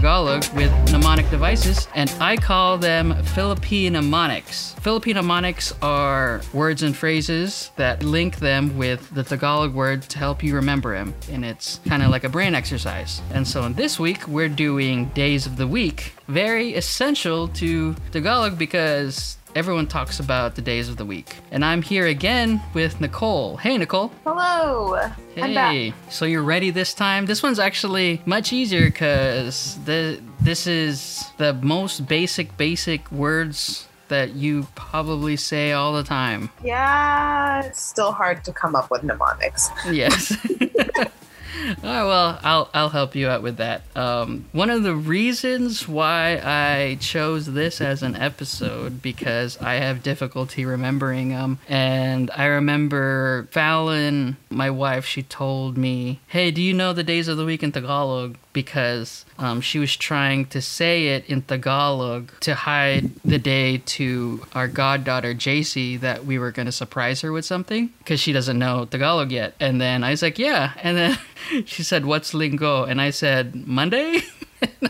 Tagalog with mnemonic devices, and I call them Filipino mnemonics. Filipino mnemonics are words and phrases that link them with the Tagalog word to help you remember them, and it's kind of like a brain exercise. And so in this week we're doing days of the week, very essential to Tagalog because everyone talks about the days of the week. And I'm here again with Nicole. Hey, Nicole. Hello. I'm back. Hey, so you're ready this time? This one's actually much easier because the this is the most basic basic words that you probably say all the time. Yeah, it's still hard to come up with mnemonics. Yes. All right, well, I'll I'll help you out with that. Um, one of the reasons why I chose this as an episode because I have difficulty remembering them, and I remember Fallon, my wife, she told me, "Hey, do you know the days of the week in Tagalog?" Because um, she was trying to say it in Tagalog to hide the day to our goddaughter JC that we were going to surprise her with something because she doesn't know Tagalog yet. And then I was like, yeah. And then she said, what's lingo? And I said, Monday?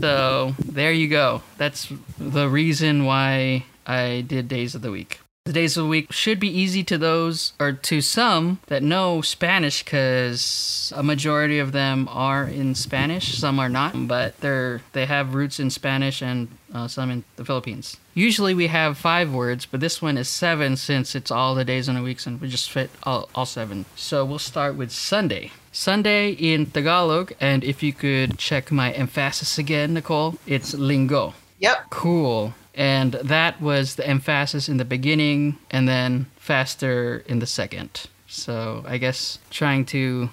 so there you go. That's the reason why I did days of the week. The days of the week should be easy to those or to some that know Spanish because a majority of them are in Spanish, some are not, but they're they have roots in Spanish and uh, some in the Philippines. Usually we have five words, but this one is seven since it's all the days in the weeks and we just fit all, all seven. So we'll start with Sunday. Sunday in Tagalog, and if you could check my emphasis again, Nicole, it's lingo. Yep. Cool. And that was the emphasis in the beginning and then faster in the second. So I guess trying to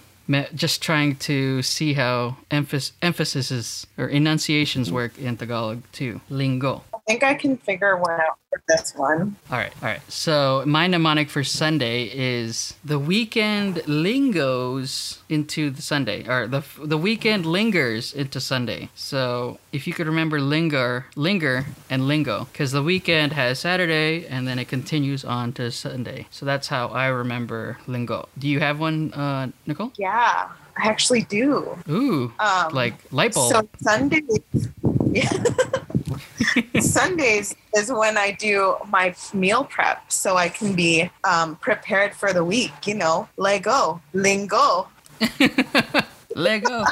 just trying to see how emphasis emphasis or enunciations work in Tagalog too. Lingo. I think I can figure one out for this one. All right, all right. So my mnemonic for Sunday is the weekend lingos into the Sunday, or the the weekend lingers into Sunday. So if you could remember linger, linger, and lingo, because the weekend has Saturday and then it continues on to Sunday. So that's how I remember lingo. Do you have one, uh, Nicole? Yeah, I actually do. Ooh, Um, like light bulb. So Sunday, yeah. Sundays is when I do my meal prep, so I can be um, prepared for the week. You know, Lego, lingo. Lego.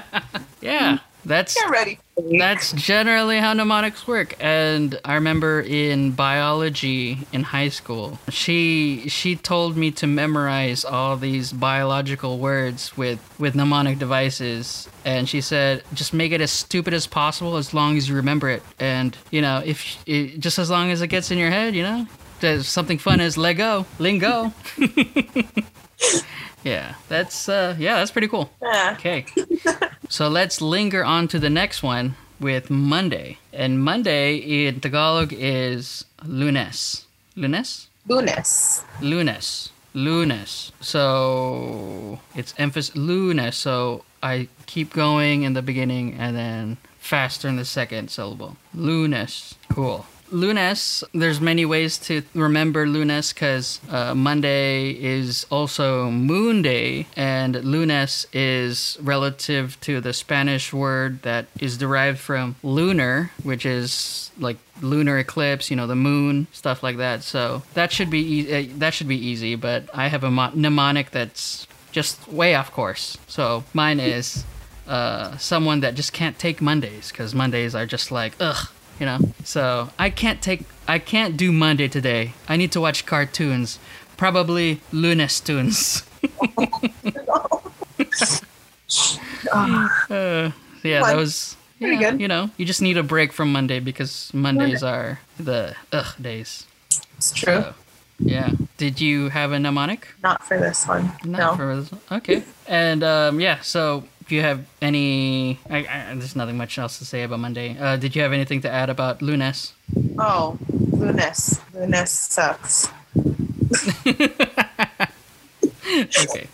yeah, that's Get ready for the week. That's generally how mnemonics work. And I remember in biology in high school, she she told me to memorize all these biological words with with mnemonic devices. And she said, just make it as stupid as possible as long as you remember it. And you know, if it, just as long as it gets in your head, you know, there's something fun as Lego, lingo. yeah, that's uh, yeah, that's pretty cool. Yeah. Okay. so let's linger on to the next one with Monday. And Monday in Tagalog is lunes. Lunes? Lunes. Lunes. Lunes. So it's emphasis lunes. So I keep going in the beginning and then faster in the second syllable. Lunes. Cool. Lunes, there's many ways to remember lunes because uh, Monday is also moon day, and lunes is relative to the Spanish word that is derived from lunar, which is like lunar eclipse, you know, the moon, stuff like that. So that should be e- uh, that should be easy, but I have a mo- mnemonic that's just way off course. So mine is uh, someone that just can't take Mondays because Mondays are just like ugh, you know. So I can't take I can't do Monday today. I need to watch cartoons, probably Lunes Tunes. Uh, yeah, that was Pretty yeah, good. You know, you just need a break from Monday because Mondays are the ugh days. it's true. So, yeah. Did you have a mnemonic? Not for this one. Not no. for this one. Okay. And um, yeah, so if you have any, I, I, there's nothing much else to say about Monday. Uh, did you have anything to add about Lunes? Oh, Lunes. Lunes sucks. okay.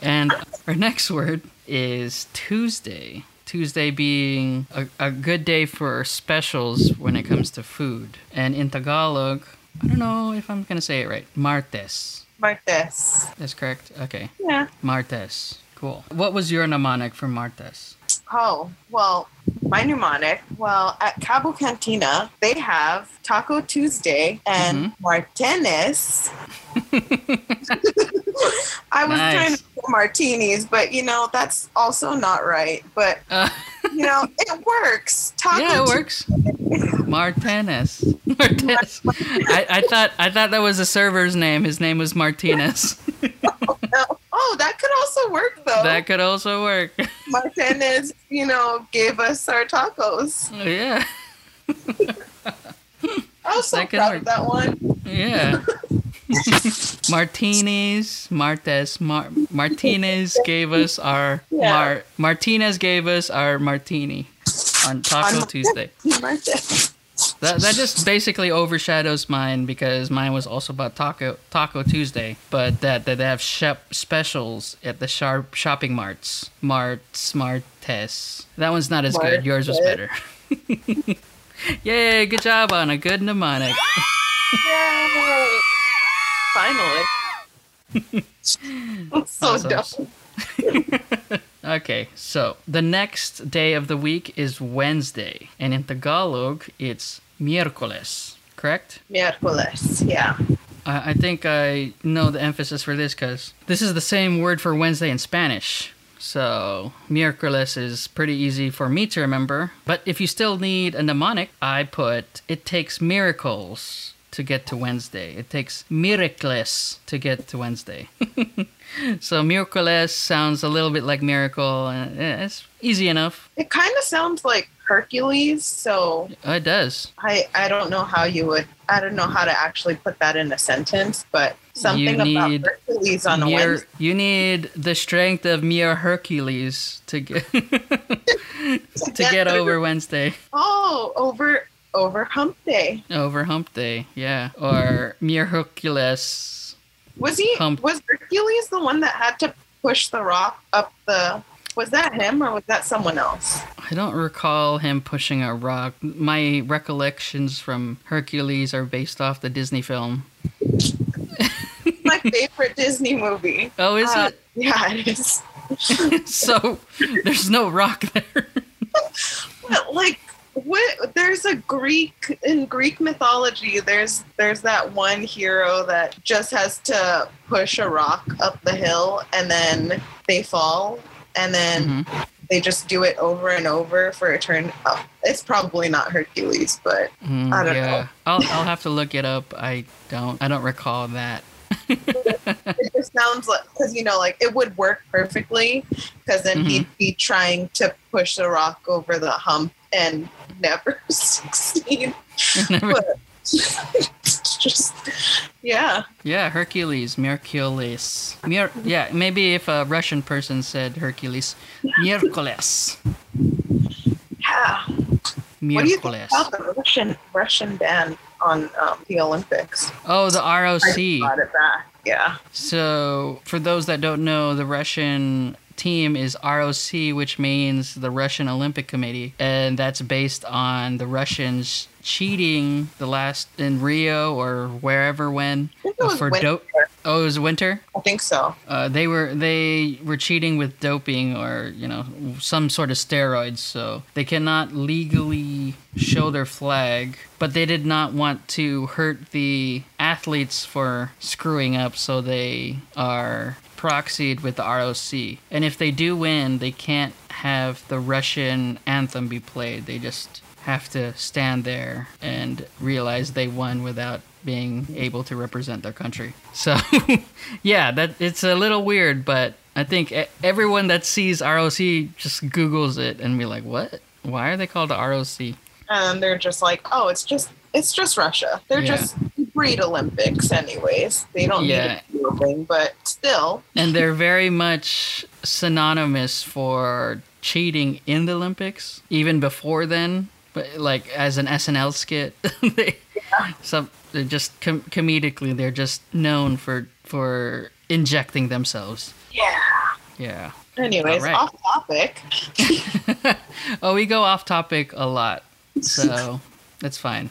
And our next word is Tuesday. Tuesday being a, a good day for specials when it comes to food. And in Tagalog, I don't know if I'm going to say it right. Martes. Martes. That's correct? Okay. Yeah. Martes. Cool. What was your mnemonic for Martes? Oh, well, my mnemonic. Well, at Cabo Cantina, they have Taco Tuesday and Martinez. I was Nice. trying to do martinis, but you know, that's also not right. But Uh, you know, it works. Taco yeah, it works. Martinez. Martinez. I, I thought I thought that was a server's name. His name was Martinez. Oh, that could also work though. that could also work. Martinez, you know, gave us our tacos. yeah. I was so That proud work. of that one. Yeah. Martinez, Martes, Mar- Martinez gave us our Yeah. Mar- Martinez gave us our martini on Taco On- Tuesday. Martinez. That that just basically overshadows mine because mine was also about Taco Taco Tuesday, but that that they have shop specials at the sharp shopping marts, Marts, Martes. That one's not as good. Yours was better. Yay! Good job on a good mnemonic. Yay! Finally. so Awesome. dumb. Okay, so the next day of the week is Wednesday, and in Tagalog it's miércoles, correct? Miércoles, yeah. I, I think I know the emphasis for this because this is the same word for Wednesday in Spanish. So miércoles is pretty easy for me to remember. But if you still need a mnemonic, I put it takes miracles to get to Wednesday. It takes miracles to get to Wednesday. so miracles sounds a little bit like miracle, and eh, it's easy enough. It kind of sounds like Hercules, so Oh, it does. I I don't know how you would I don't know how to actually put that in a sentence, but something about Hercules on a Mere- Wednesday. you need the strength of mere Hercules to get to get over Wednesday, Oh, over over hump day. over Hump Day, yeah, or mere Hercules. Was he Hump. was Hercules the one that had to push the rock up the was that him or was that someone else? I don't recall him pushing a rock. My recollections from Hercules are based off the Disney film. My favorite Disney movie. Oh, is Uh, Yeah, it is. so there's no rock there. But, like what there's a greek in greek mythology there's there's that one hero that just has to push a rock up the hill and then they fall and then Mhm. they just do it over and over for a turn oh, it's probably not hercules but Mm, I don't yeah, know. I'll I'll have to look it up. I don't I don't recall that. it just sounds like because you know like it would work perfectly because then he'd be trying to push the rock over the hump and never succeed. But just yeah. Yeah, Hercules, Mercules. Mer- yeah, maybe if a Russian person said Hercules, Miercules. yeah. What do you think about the russian russian band on um, the olympics? Oh, the ROC. brought it back yeah. So, for those that don't know, the Russian team is ROC, which means the Russian Olympic Committee, and that's based on the Russians cheating the last in Rio or wherever when I think it was for dope. Oh, it was winter. i think so Uh, they were they were cheating with doping or you know some sort of steroids, so they cannot legally show their flag. But they did not want to hurt the athletes for screwing up, so they are proxied with the ROC. And if they do win, they can't have the Russian anthem be played. They just have to stand there and realize they won without being able to represent their country. So, yeah, that it's a little weird, but I think everyone that sees ROC just Googles it and be like, "What? Why are they called the ROC?" and they're just like oh it's just it's just russia they're Yeah. just breed olympics anyways they don't Yeah. need but still And they're very much synonymous for cheating in the Olympics, even before then. But like as an SNL skit, they some they're just com- comedically they're just known for for injecting themselves. yeah Yeah. anyways Alright. off topic oh, we go off topic a lot, so that's fine.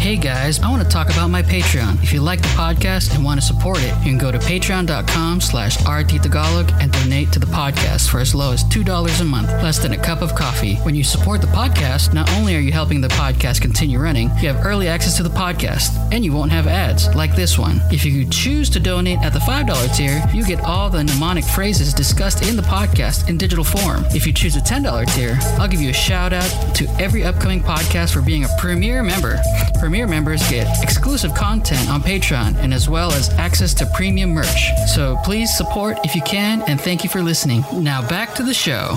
Hey guys, I want to talk about my Patreon. If you like the podcast and want to support it, you can go to patreon.com slash rttagalog and donate to the podcast for as low as $2 a month, less than a cup of coffee. When you support the podcast, not only are you helping the podcast continue running, you have early access to the podcast, and you won't have ads like this one. If you choose to donate at the $5 tier, you get all the mnemonic phrases discussed in the podcast in digital form. If you choose a $10 tier, I'll give you a shout out to every upcoming podcast for being a premier member. Premier members get exclusive content on Patreon and as well as access to premium merch. So please support if you can, and thank you for listening. Now back to the show.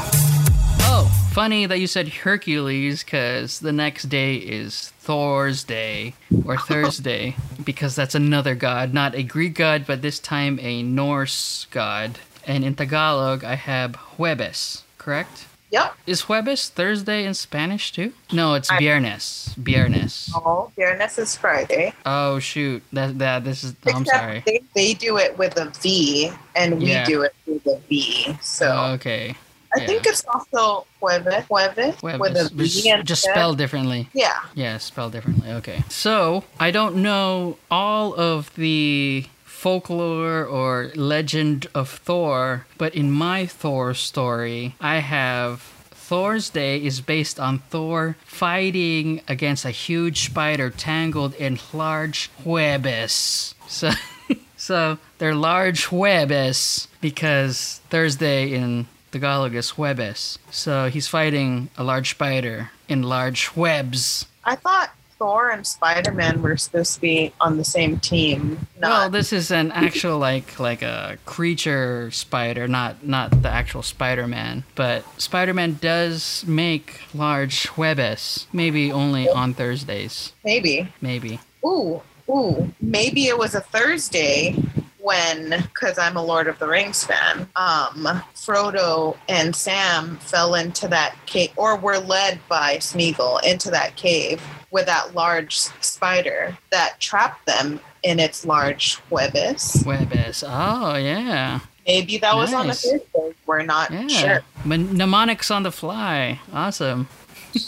Oh, funny that you said Hercules because the next day is Thor's Day or Thursday because that's another god, not a Greek god, but this time a Norse god. And in Tagalog, I have Jueves, correct? Yep. Is Jueves Thursday in Spanish too? No, it's Viernes. Viernes. Oh, Fairness is Friday. Oh shoot, that that this is. I'm sorry. They, they do it with a V, and we Yeah. do it with a V. So okay. I yeah. think it's also Jueves, Jueves, with a Jueves, V. just, just spelled differently. Yeah. Yeah, spelled differently. Okay. So I don't know all of the folklore or legend of Thor, but in my Thor story, I have Thor's Day is based on Thor fighting against a huge spider tangled in large webs. So, so they're large webs because Thursday in Tagalog is Jueves. So he's fighting a large spider in large webs. I thought Thor and Spider Man were supposed to be on the same team. Well, this is an actual like like a creature spider, not not the actual Spider-Man. But Spider-Man does make large webs, maybe only on Thursdays, maybe. maybe. Ooh, ooh. Maybe it was a Thursday when, because I'm a Lord of the Rings fan, um, Frodo and Sam fell into that cave, or were led by Smeagol into that cave with that large spider that trapped them in its large webs. Webs. Oh yeah, Maybe that was on the Nice. Thursday. We're not yeah. sure. Mon- mnemonics on the fly. Awesome.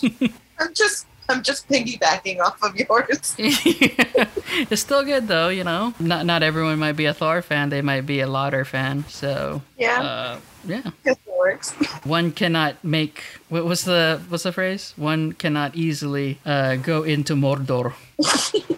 I'm just, I'm just piggybacking off of yours. it's still good though, you know. Not not everyone might be a Thor fan. They might be a Lauder fan. So Yeah, uh, yeah. Works. one cannot make what was the what's the phrase one cannot easily uh, go into mordor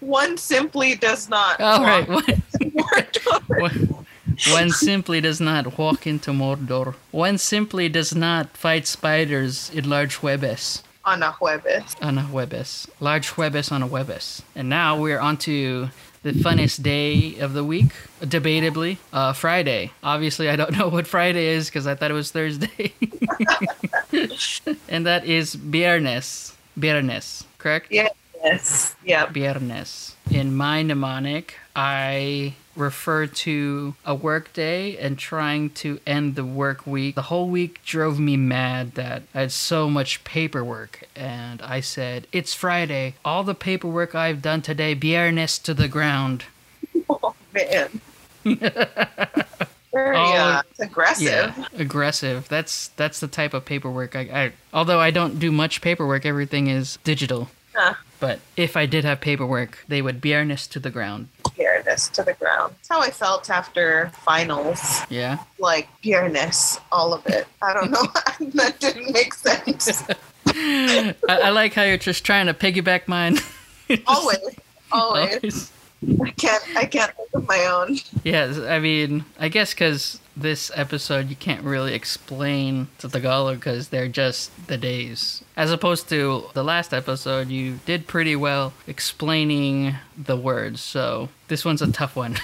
One simply does not. all right walk one, Mordor. one, one simply does not walk into mordor one simply does not fight spiders in large webes on a jueves. on a webes large webes on a webes and now we're on to the funnest day of the week debatably uh, friday obviously i don't know what friday is because i thought it was thursday and that is viernes viernes correct Yes. Yep. viernes. In my mnemonic, I refer to a work day and trying to end the work week. The whole week drove me mad that I had so much paperwork. And I said, It's Friday. All the paperwork I've done today, viernes to the ground. Oh man. Very uh, aggressive. Yeah, aggressive. That's that's the type of paperwork I, I. Although I don't do much paperwork, everything is digital. Huh. But if I did have paperwork, they would viernes to the ground. To the ground. That's how I felt after finals. Yeah. Like fairness, all of it. I don't know. that didn't make sense. I, I like how you're just trying to piggyback mine. Always. Always. Always. I can't. I can't think of my own. Yes, I mean, I guess because this episode you can't really explain to Tagalog because they're just the days. As opposed to the last episode, you did pretty well explaining the words. So this one's a tough one.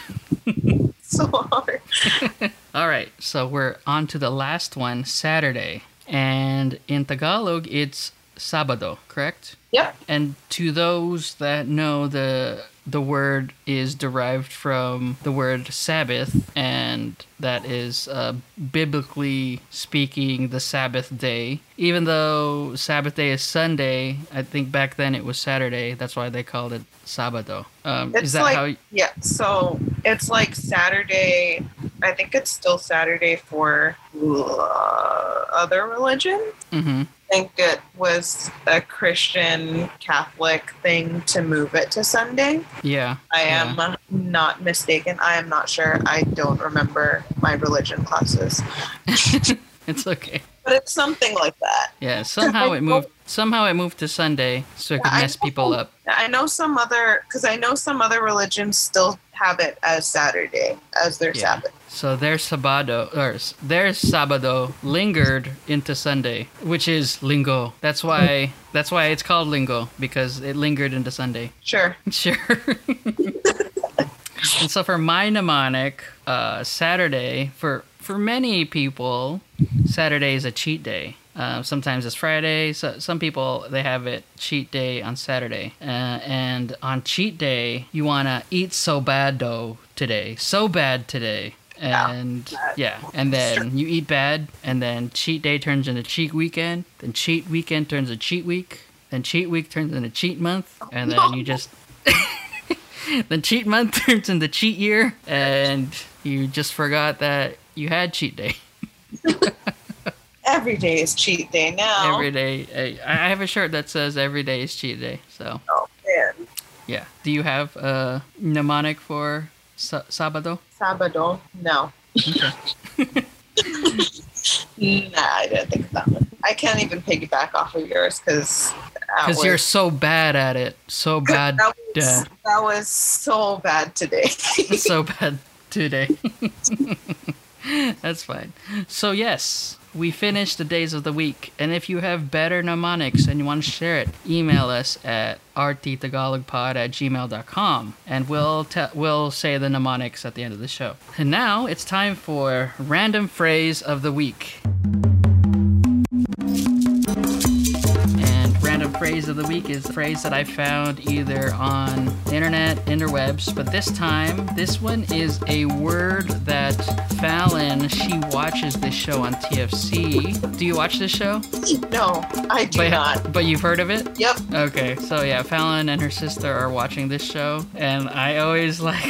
So hard. All right, so we're on to the last one, Saturday. And in Tagalog, it's Sabado, correct? Yep. And to those that know the the word is derived from the word Sabbath, and that is uh, biblically speaking the Sabbath day. Even though Sabbath day is Sunday, I think back then it was Saturday. That's why they called it Sabado. Um, It's is that like how? yeah. So it's like Saturday I think it's still Saturday for uh, other religion. Mm-hmm. I think it was a Christian Catholic thing to move it to Sunday. Yeah. I Yeah. am not mistaken. I am not sure. I don't remember my religion classes, it's okay. but it's something like that. Yeah. Somehow it moved. Somehow it moved to Sunday, so it could I mess people up. I know some other because I know some other religions still have it as Saturday as their Yeah. Sabbath. So their Sabado or their Sabado lingered into Sunday, which is lingo. That's why that's why it's called lingo because it lingered into Sunday. Sure. Sure. and so for my mnemonic, uh, Saturday for for many people, Saturday is a cheat day. Uh, sometimes it's Friday. So some people they have it cheat day on Saturday, uh, and on cheat day you wanna eat so bad though today, so bad today, Yeah. and yeah, and then you eat bad, and then cheat day turns into cheat weekend, then cheat weekend turns into cheat week, then cheat week turns into cheat month, and then you just then cheat month turns into cheat year, and you just forgot that you had cheat day Every day is cheat day now. every day. I I have a shirt that says every day is cheat day. So oh man. yeah. Do you have a mnemonic for sa- Sabado? Sabado? No. Okay. Nah, I didn't think that one. I can't even piggyback off of yours because Because you're so bad at it. So bad. that was, that was so bad today. so bad today. That's fine. So yes, we finished the days of the week, and if you have better mnemonics and you want to share it, email us at rttagalogpod at gmail.com, and we'll te- we'll say the mnemonics at the end of the show. And now it's time for random phrase of the week. Phrase of the week is a phrase that I found either on the internet, interwebs, but this time, this one is a word that Fallon, she watches this show on TFC. Do you watch this show? no, I do but, not. But you've heard of it? Yep. Okay, so yeah, Fallon and her sister are watching this show, and I always like,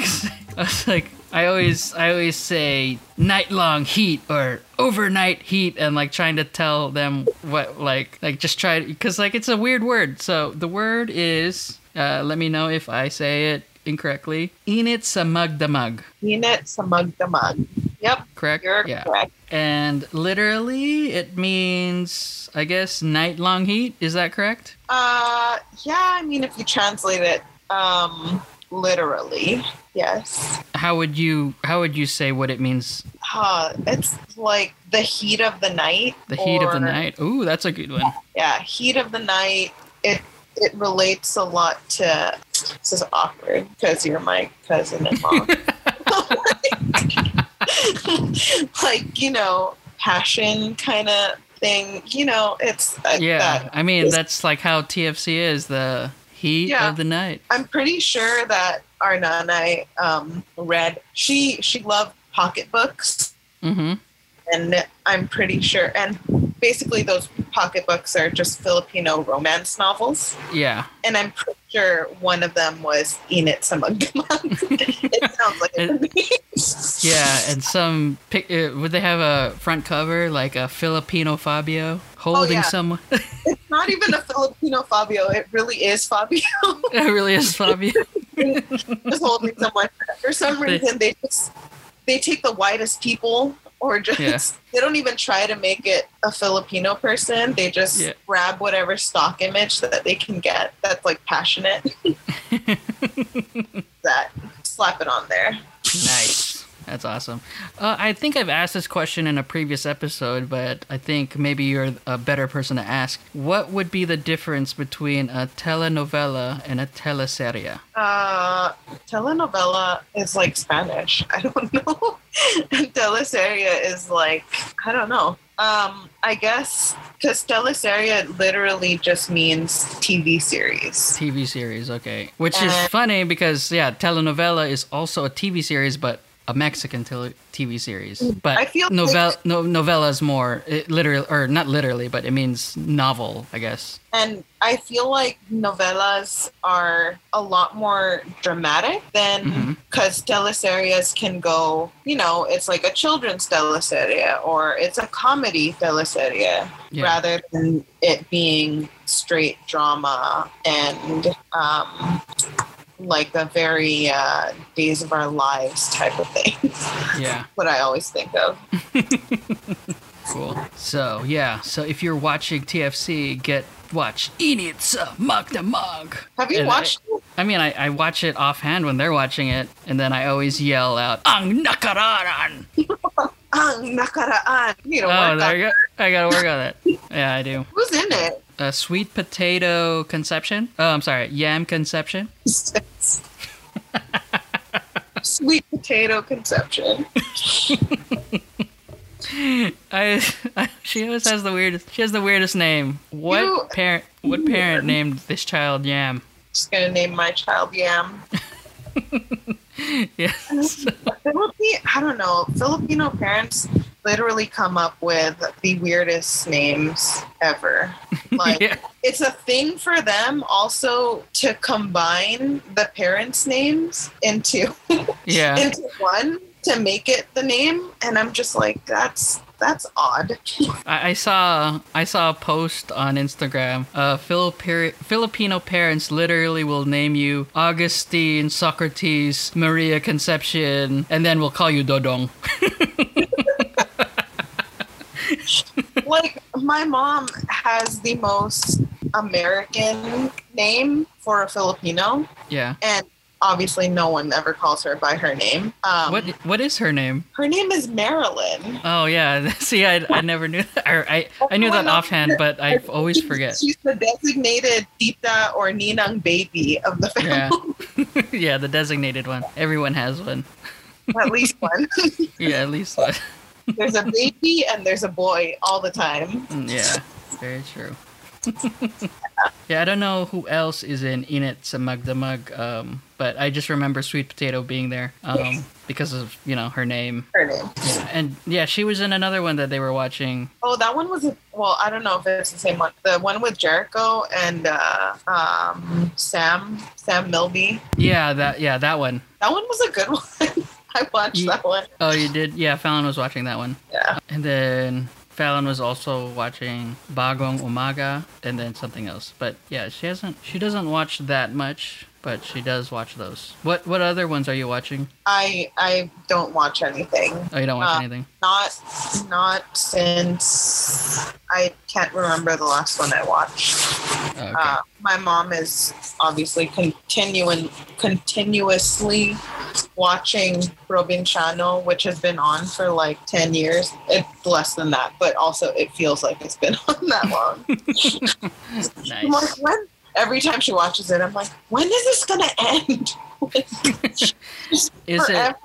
I was like, I always, I always say night long heat or overnight heat, and like trying to tell them what, like, like just try because like it's a weird word. So the word is, uh, let me know if I say it incorrectly. Init sa magdamag, Unit samug damag. Yep, correct? you're yeah. correct. And literally, it means, I guess, night long heat. Is that correct? Uh, yeah. I mean, if you translate it, um, literally, yes. how would you how would you say what it means Uh, it's like the heat of the night. the heat of the night ooh that's a good one Yeah, heat of the night. It it relates a lot to. This is awkward because you're my cousin-in-law. like you know, passion kind of thing. You know, it's uh, yeah that. i mean that's like how tfc is the heat Yeah. of the night I'm pretty sure that our nana um, read. She she loved pocketbooks, mm-hmm and I'm pretty sure. And basically, those pocketbooks are just Filipino romance novels. yeah And I'm pretty sure one of them was Init Samagdamag. it sounds like it. yeah and some pic uh, would they have a front cover like a filipino fabio holding yeah. someone It's not even a Filipino Fabio. It really is Fabio it really is fabio just holding someone. For some reason, they just they take the whitest people, or just Yeah. they don't even try to make it a Filipino person. They just Yeah. grab whatever stock image that they can get that's like passionate. that slap it on there. That's awesome. Uh, I think I've asked this question in a previous episode, but I think maybe you're a better person to ask. What would be the difference between a telenovela and a teleserie? Uh, telenovela is like Spanish. I don't know. Teleserie is like I don't know. Um, I guess because teleserie literally just means TV series. TV series, okay. Which is funny because, yeah, telenovela is also a TV series, but a Mexican tele- TV series, but I feel novel like- no, novella is more it literally or not literally, but it means novel, I guess. And I feel like novellas are a lot more dramatic than because teleseries can go, you know, it's like a children's teleserie or it's a comedy teleserie Yeah. rather than it being straight drama and um, like a very uh, days of our lives type of thing. Yeah. what I always think of. Cool. So yeah, so if you're watching TFC, get watch Initsa Mug the Mug. Have you And watched it? I mean, I, I watch it offhand when they're watching it, and then I always yell out, "Ang nakararan!" Ang nakaraan. You know, Oh, there you go. I gotta work on that. Yeah, I do. Who's in it? A sweet potato Concepcion. Oh, I'm sorry, yam Concepcion. Sweet potato Concepcion. I, I she always has the weirdest. She has the weirdest name. What You- parent? What parent named this child Yam? Just gonna name my child Yam. Yes. Philippine, I don't know. Filipino parents literally come up with the weirdest names ever. Like yeah. it's a thing for them also to combine the parents' names into Yeah. into one to make it the name, and I'm just like, that's that's odd. I, I saw I saw a post on Instagram. Uh, Filip- Filipino parents literally will name you Augustine, Socrates, Maria Concepcion, and then we'll call you Dodong. like my mom has the most American name for a Filipino, Yeah. and obviously no one ever calls her by her name. Um, What What is her name? Her name is Marilyn. Oh yeah. See, I, I never knew. That. Or I I knew that offhand, but I always forget. She's the designated tita or ninang baby of the family. Yeah. yeah, the designated one. Everyone has one. At least one. Yeah, at least one. There's a baby and there's a boy all the time. Mm, Yeah, very true. yeah, I don't know who else is in Init sa Magdamag, um, but I just remember Sweet Potato being there um, because of you know her name. Her name. Yeah, and yeah, she was in another one that they were watching. Oh, that one was a, well. I don't know if it's the same one. The one with Jericho and uh, um, Sam Sam Milby. Yeah, that yeah that one. That one was a good one. I watched Ye- that one. Oh, you did? Yeah, Fallon was watching that one, Yeah. and then Fallon was also watching Bagong Umaga, and then something else. But yeah, she hasn't. She doesn't watch that much, but she does watch those. What what other ones are you watching? I I don't watch anything. Oh, you don't watch Uh, anything. Not not since I can't remember the last one I watched. Oh, okay. Uh, my mom is obviously continuing continuously watching Probinsyano, which has been on for like ten years. It's less than that, but also it feels like it's been on that long. I'm like, when? Every time she watches it, I'm like, when is this gonna end? Is it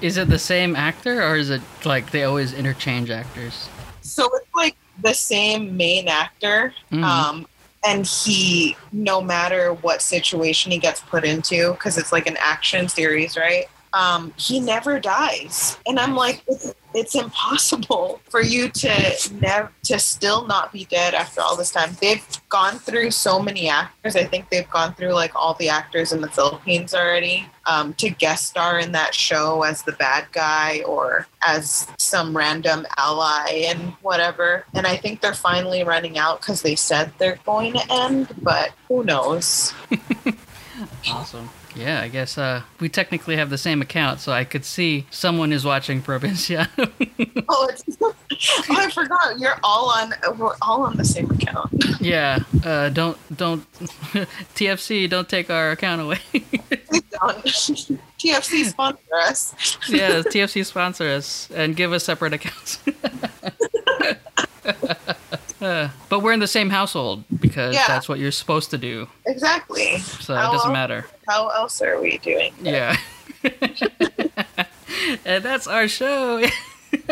is it the same actor or is it like they always interchange actors? So it's like the same main actor. Mhm. Um, and he, no matter what situation he gets put into, because it's like an action series, right? Um, he never dies. And I'm like, it's, it's impossible for you to never to still not be dead after all this time. They've gone through so many actors. I think they've gone through like all the actors in the Philippines already um, to guest star in that show as the bad guy or as some random ally and whatever. And I think they're finally running out because they said they're going to end, but who knows? Awesome. Yeah, I guess uh, we technically have the same account, so I could see someone is watching Probinsyano. Oh, it's, oh, I forgot. You're all on. We're all on the same account. yeah. Uh, don't don't TFC. Don't take our account away. TFC sponsor us. yeah, TFC sponsor us and give us separate accounts. Uh, but we're in the same household because Yeah. that's what you're supposed to do. Exactly. So it doesn't matter. How else are we doing? Yeah. and that's our show.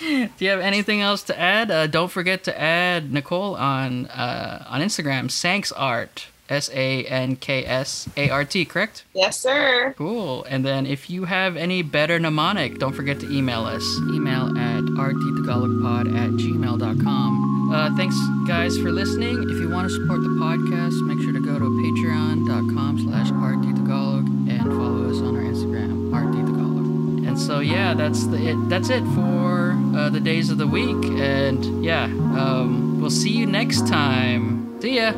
Do you have anything else to add? Uh, don't forget to add Nicole on uh, on Instagram, Sanks Art. S A N K S A R T, correct? Yes, sir. Cool. And then if you have any better mnemonic, don't forget to email us. Email at rttagalogpod at gmail.com. Uh, thanks, guys, for listening. If you want to support the podcast, make sure to go to patreon.com slash rttagalog and follow us on our Instagram, rttagalog. And so, yeah, that's the it. That's it for uh, the days of the week. And yeah, um, we'll see you next time. See ya.